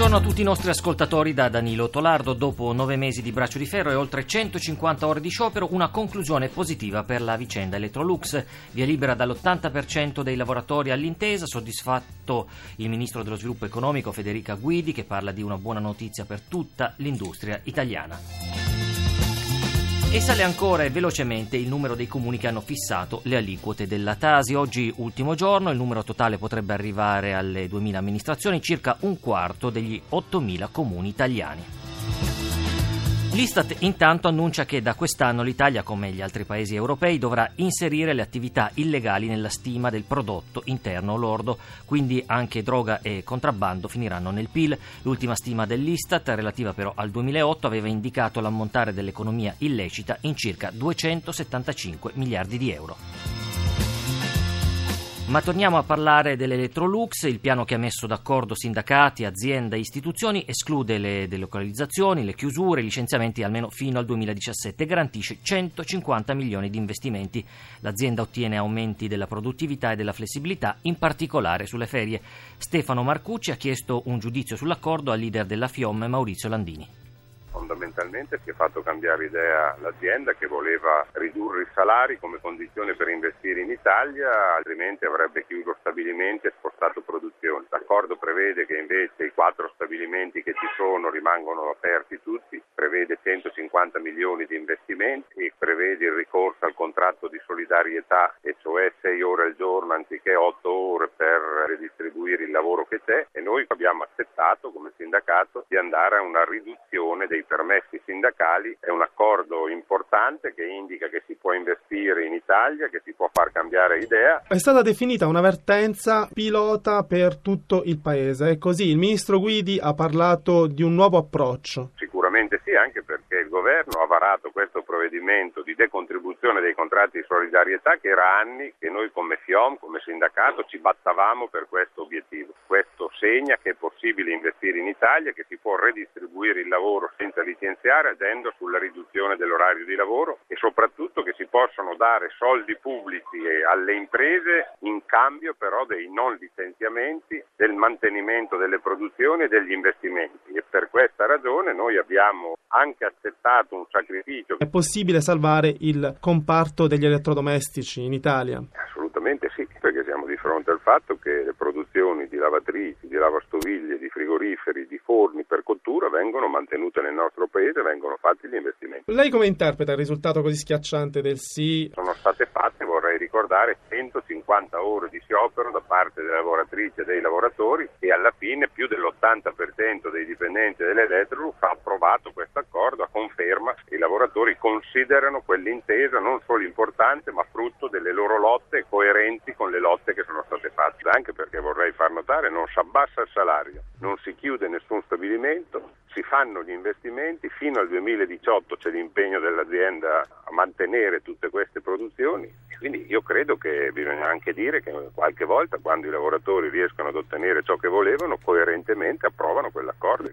Buongiorno a tutti i nostri ascoltatori da Danilo Tolardo. Dopo nove mesi di braccio di ferro e oltre 150 ore di sciopero, una conclusione positiva per la vicenda Electrolux. Via libera dall'80% dei lavoratori all'intesa, soddisfatto il ministro dello sviluppo economico Federica Guidi che parla di una buona notizia per tutta l'industria italiana. E sale ancora e velocemente il numero dei comuni che hanno fissato le aliquote della Tasi. Oggi, ultimo giorno, il numero totale potrebbe arrivare alle 2.000 amministrazioni, circa un quarto degli 8.000 comuni italiani. L'Istat intanto annuncia che da quest'anno l'Italia, come gli altri paesi europei, dovrà inserire le attività illegali nella stima del prodotto interno lordo, quindi anche droga e contrabbando finiranno nel PIL. L'ultima stima dell'Istat, relativa però al 2008, aveva indicato l'ammontare dell'economia illecita in circa 275 miliardi di euro. Ma torniamo a parlare dell'Elettrolux, il piano che ha messo d'accordo sindacati, aziende e istituzioni esclude le delocalizzazioni, le chiusure, i licenziamenti almeno fino al 2017 e garantisce 150 milioni di investimenti. L'azienda ottiene aumenti della produttività e della flessibilità, in particolare sulle ferie. Stefano Marcucci ha chiesto un giudizio sull'accordo al leader della FIOM Maurizio Landini fondamentalmente si è fatto cambiare idea l'azienda che voleva ridurre i salari come condizione per investire in Italia, altrimenti avrebbe chiuso stabilimenti e spostato produzione. L'accordo prevede che invece i quattro stabilimenti che ci sono rimangono aperti tutti, prevede 150 milioni di investimenti e prevede il ricorso al contratto di solidarietà, e cioè 6 ore al giorno anziché 8 ore per redistribuire il lavoro che c'è e noi abbiamo accettato come sindacato di andare a una riduzione dei permessi sindacali è un accordo importante che indica che si può investire in Italia, che si può far cambiare idea. È stata definita un'avvertenza pilota per tutto il paese. È così, il ministro Guidi ha parlato di un nuovo approccio. Sicuramente sì, anche perché il governo ha varato questo provvedimento di decontribuzione dei contratti di solidarietà che era anni che noi come FIOM, come sindacato, ci battavamo per questo obiettivo. Questo segna che è possibile investire in Italia, che si può redistribuire il lavoro senza licenziare agendo sulla riduzione dell'orario di lavoro e soprattutto che si possono dare soldi pubblici alle imprese in cambio però dei non licenziamenti, del mantenimento delle produzioni e degli investimenti e per questa ragione noi abbiamo anche accettato un sacrificio. È possibile salvare il comparto degli elettrodomestici in Italia? Assolutamente sì, perché siamo di fronte al fatto che le produzioni di lavatrici, di lavastoviglie, di frigoriferi, di forni per cottura vengono mantenute nel nostro paese, vengono fatti gli investimenti. Lei come interpreta il risultato così schiacciante del sì? Sono state fatte, vorrei ricordare, 150 ore di sciopero da parte delle lavoratrici e dei lavoratori e alla fine più dell'80% dei dipendenti dell'Elettrolux ha approvato questo accordo a conferma che i lavoratori considerano quell'intesa non solo importante ma frutto delle loro lotte coerenti con le lotte che sono state fatte. Anche perché vorrei far notare non si abbassa il salario, non si chiude nessun stabilimento, si fanno gli investimenti, fino al 2018 c'è l'impegno dell'azienda a mantenere tutte queste produzioni quindi io credo che bisogna anche dire che qualche volta quando i lavoratori riescono ad ottenere ciò che volevano, coerentemente approvano quell'accordo.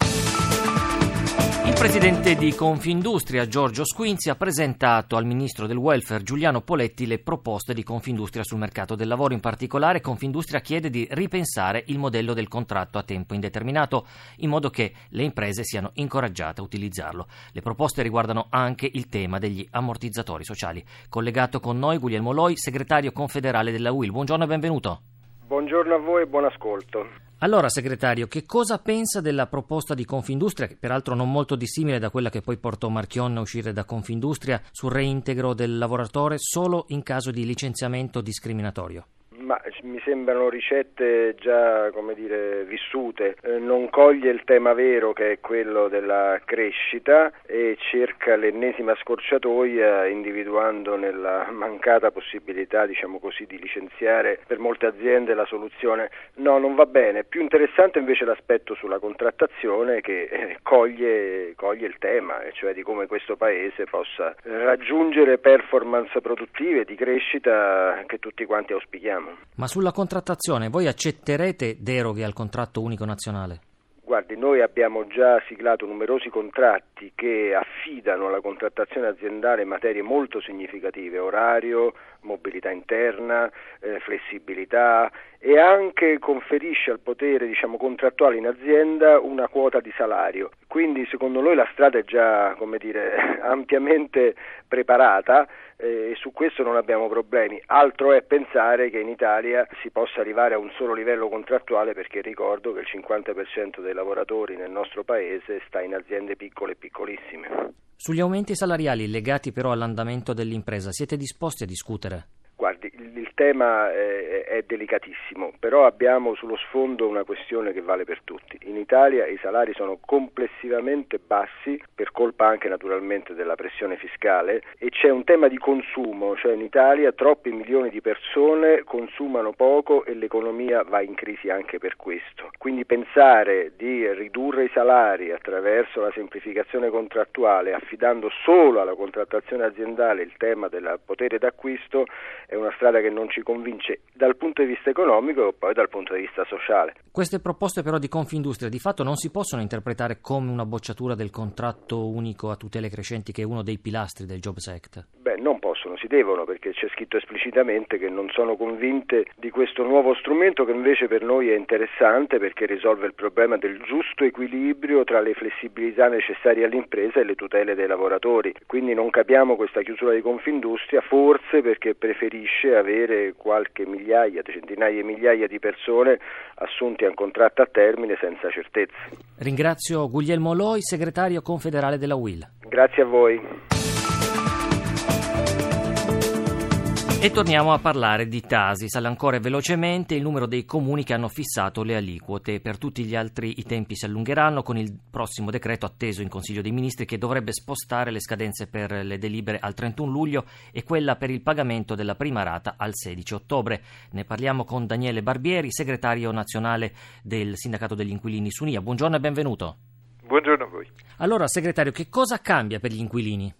Il presidente di Confindustria, Giorgio Squinzi, ha presentato al ministro del welfare, Giuliano Poletti, le proposte di Confindustria sul mercato del lavoro. In particolare, Confindustria chiede di ripensare il modello del contratto a tempo indeterminato, in modo che le imprese siano incoraggiate a utilizzarlo. Le proposte riguardano anche il tema degli ammortizzatori sociali. Collegato con noi Guglielmo Loi, segretario confederale della UIL. Buongiorno e benvenuto. Buongiorno a voi e buon ascolto. Allora, segretario, che cosa pensa della proposta di Confindustria, che peraltro non molto dissimile da quella che poi portò Marchionne a uscire da Confindustria, sul reintegro del lavoratore solo in caso di licenziamento discriminatorio? Ma mi sembrano ricette già dire, vissute, eh, non coglie il tema vero che è quello della crescita e cerca l'ennesima scorciatoia individuando nella mancata possibilità diciamo così, di licenziare per molte aziende la soluzione no, non va bene. Più interessante invece l'aspetto sulla contrattazione che eh, coglie, coglie il tema, cioè di come questo Paese possa raggiungere performance produttive di crescita che tutti quanti auspichiamo. Ma sulla contrattazione voi accetterete deroghe al contratto unico nazionale? Guardi, noi abbiamo già siglato numerosi contratti che affidano alla contrattazione aziendale materie molto significative, orario, mobilità interna, eh, flessibilità e anche conferisce al potere diciamo, contrattuale in azienda una quota di salario. Quindi secondo noi la strada è già dire, ampiamente preparata eh, e su questo non abbiamo problemi. Altro è pensare che in Italia si possa arrivare a un solo livello contrattuale perché ricordo che il 50% dei lavoratori nel nostro paese sta in aziende piccole e piccolissime. Sugli aumenti salariali legati però all'andamento dell'impresa siete disposti a discutere? Guardi, il tema eh, è delicatissimo, però abbiamo sullo sfondo una questione che vale per tutti. In Italia i salari sono complessivamente bassi per colpa anche naturalmente della pressione fiscale e c'è un tema di consumo, cioè in Italia troppi milioni di persone consumano poco e l'economia va in crisi anche per questo. Quindi pensare di ridurre i salari attraverso la semplificazione contrattuale affidando solo alla contrattazione aziendale il tema del potere d'acquisto è una strada che non ci convince dal punto di vista economico e poi dal punto di vista sociale. Queste proposte però di Confindustria di fatto non si possono interpretare come una bocciatura del contratto unico a tutele crescenti che è uno dei pilastri del Jobs Act. Beh, non possono, si devono perché c'è scritto esplicitamente che non sono convinte di questo nuovo strumento che invece per noi è interessante perché risolve il problema del giusto equilibrio tra le flessibilità necessarie all'impresa e le tutele dei lavoratori. Quindi non capiamo questa chiusura di Confindustria, forse perché preferisce avere qualche migliaia, centinaia e migliaia di persone assunti a un contratto a termine senza certezze. Ringrazio Guglielmo Loi, segretario confederale della UIL. Grazie a voi. E torniamo a parlare di Tasi. Sale ancora velocemente il numero dei comuni che hanno fissato le aliquote. Per tutti gli altri i tempi si allungheranno con il prossimo decreto atteso in Consiglio dei Ministri che dovrebbe spostare le scadenze per le delibere al 31 luglio e quella per il pagamento della prima rata al 16 ottobre. Ne parliamo con Daniele Barbieri, segretario nazionale del Sindacato degli Inquilini Sunia. Buongiorno e benvenuto. Buongiorno a voi. Allora, segretario, che cosa cambia per gli inquilini?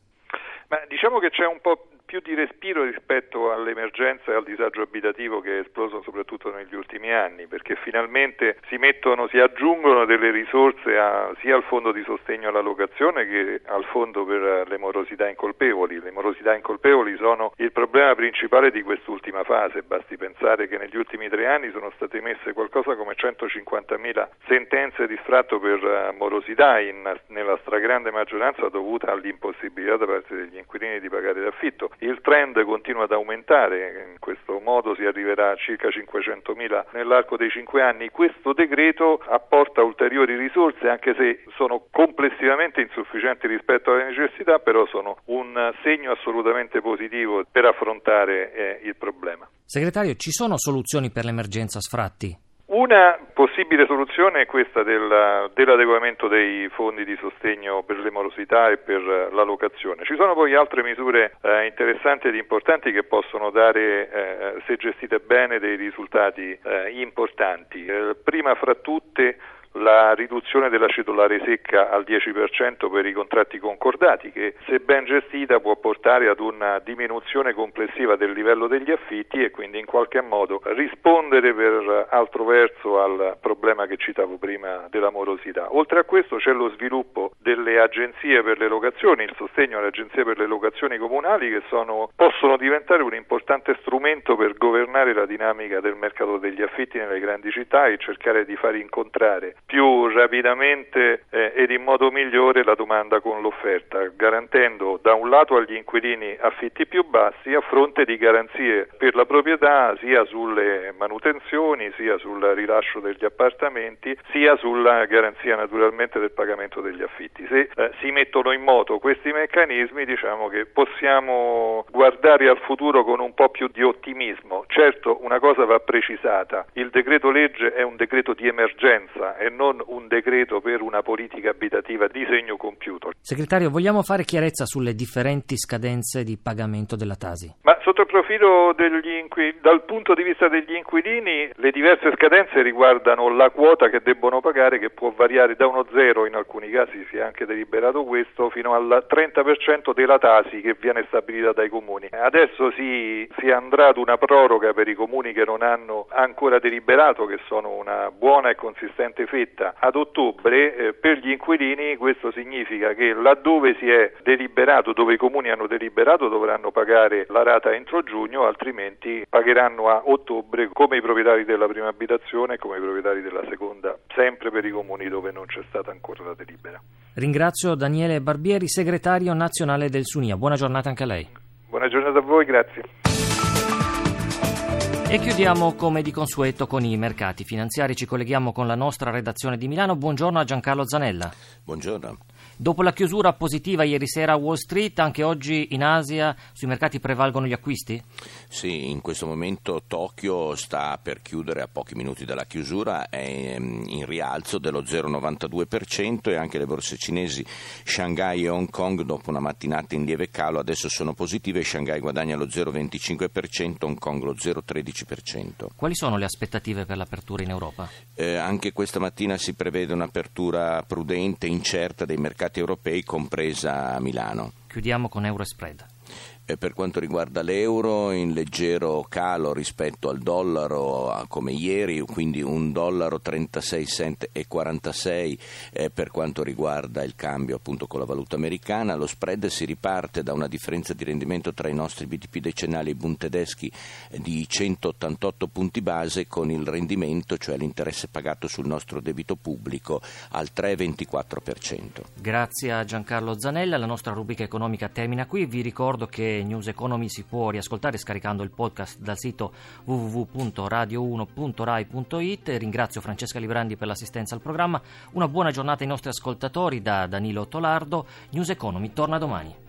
Ma diciamo che c'è un po' più di respiro rispetto all'emergenza e al disagio abitativo che è esploso soprattutto negli ultimi anni, perché finalmente si mettono, si aggiungono delle risorse a, sia al fondo di sostegno alla locazione che al fondo per le morosità incolpevoli. Le morosità incolpevoli sono il problema principale di quest'ultima fase, basti pensare che negli ultimi tre anni sono state emesse qualcosa come 150.000 sentenze di sfratto per eh, morosità, in, nella stragrande maggioranza dovuta all'impossibilità da parte degli inquilini di pagare l'affitto il trend continua ad aumentare, in questo modo si arriverà a circa 500.000 nell'arco dei cinque anni. Questo decreto apporta ulteriori risorse, anche se sono complessivamente insufficienti rispetto alle necessità, però sono un segno assolutamente positivo per affrontare eh, il problema. Segretario, ci sono soluzioni per l'emergenza sfratti? Una possibile soluzione è questa del, dell'adeguamento dei fondi di sostegno per le morosità e per la locazione. Ci sono poi altre misure eh, interessanti ed importanti che possono dare, eh, se gestite bene, dei risultati eh, importanti. Eh, prima fra tutte la riduzione della cedolare secca al 10% per i contratti concordati che se ben gestita può portare ad una diminuzione complessiva del livello degli affitti e quindi in qualche modo rispondere per altro verso al problema che citavo prima della morosità. Oltre a questo c'è lo sviluppo delle agenzie per le locazioni, il sostegno alle agenzie per le locazioni comunali che sono, possono diventare un importante strumento per governare la dinamica del mercato degli affitti nelle grandi città e cercare di far incontrare più rapidamente eh, ed in modo migliore la domanda con l'offerta, garantendo da un lato agli inquilini affitti più bassi a fronte di garanzie per la proprietà sia sulle manutenzioni, sia sul rilascio degli appartamenti, sia sulla garanzia naturalmente del pagamento degli affitti. Se eh, si mettono in moto questi meccanismi diciamo che possiamo guardare al futuro con un po' più di ottimismo. Certo una cosa va precisata, il decreto legge è un decreto di emergenza e non un decreto per una politica abitativa di segno compiuto. Segretario, vogliamo fare chiarezza sulle differenti scadenze di pagamento della Tasi? Ma sotto il profilo degli inquilini, dal punto di vista degli inquilini, le diverse scadenze riguardano la quota che debbono pagare che può variare da uno zero, in alcuni casi si è anche deliberato questo, fino al 30% della Tasi che viene stabilita dai comuni. Adesso si, si andrà ad una proroga per i comuni che non hanno ancora deliberato, che sono una buona e consistente fede fetta ad ottobre, eh, per gli inquilini questo significa che laddove si è deliberato, dove i comuni hanno deliberato, dovranno pagare la rata entro giugno, altrimenti pagheranno a ottobre come i proprietari della prima abitazione e come i proprietari della seconda, sempre per i comuni dove non c'è stata ancora la delibera. Ringrazio Daniele Barbieri, segretario nazionale del Sunia. Buona giornata anche a lei. Buona giornata a voi, grazie. E chiudiamo come di consueto con i mercati finanziari. Ci colleghiamo con la nostra redazione di Milano. Buongiorno a Giancarlo Zanella. Buongiorno. Dopo la chiusura positiva ieri sera a Wall Street, anche oggi in Asia sui mercati prevalgono gli acquisti? Sì, in questo momento Tokyo sta per chiudere a pochi minuti dalla chiusura, è ehm, in rialzo dello 0,92% e anche le borse cinesi Shanghai e Hong Kong dopo una mattinata in lieve calo adesso sono positive, Shanghai guadagna lo 0,25%, Hong Kong lo 0,13%. Quali sono le aspettative per l'apertura in Europa? Eh, anche questa mattina si prevede un'apertura prudente, incerta dei mercati mercati europei, compresa Milano. Chiudiamo con Euro Spread. E per quanto riguarda l'euro, in leggero calo rispetto al dollaro come ieri, quindi un dollaro 36 cent e 46 eh, per quanto riguarda il cambio appunto con la valuta americana. Lo spread si riparte da una differenza di rendimento tra i nostri BTP decennali e i Bund tedeschi di 188 punti base con il rendimento, cioè l'interesse pagato sul nostro debito pubblico, al 3,24%. Grazie a Giancarlo Zanella, la nostra rubrica economica termina qui. Vi ricordo che News Economy si può riascoltare scaricando il podcast dal sito www.radio1.rai.it. Ringrazio Francesca Librandi per l'assistenza al programma. Una buona giornata ai nostri ascoltatori da Danilo Tolardo. News Economy torna domani.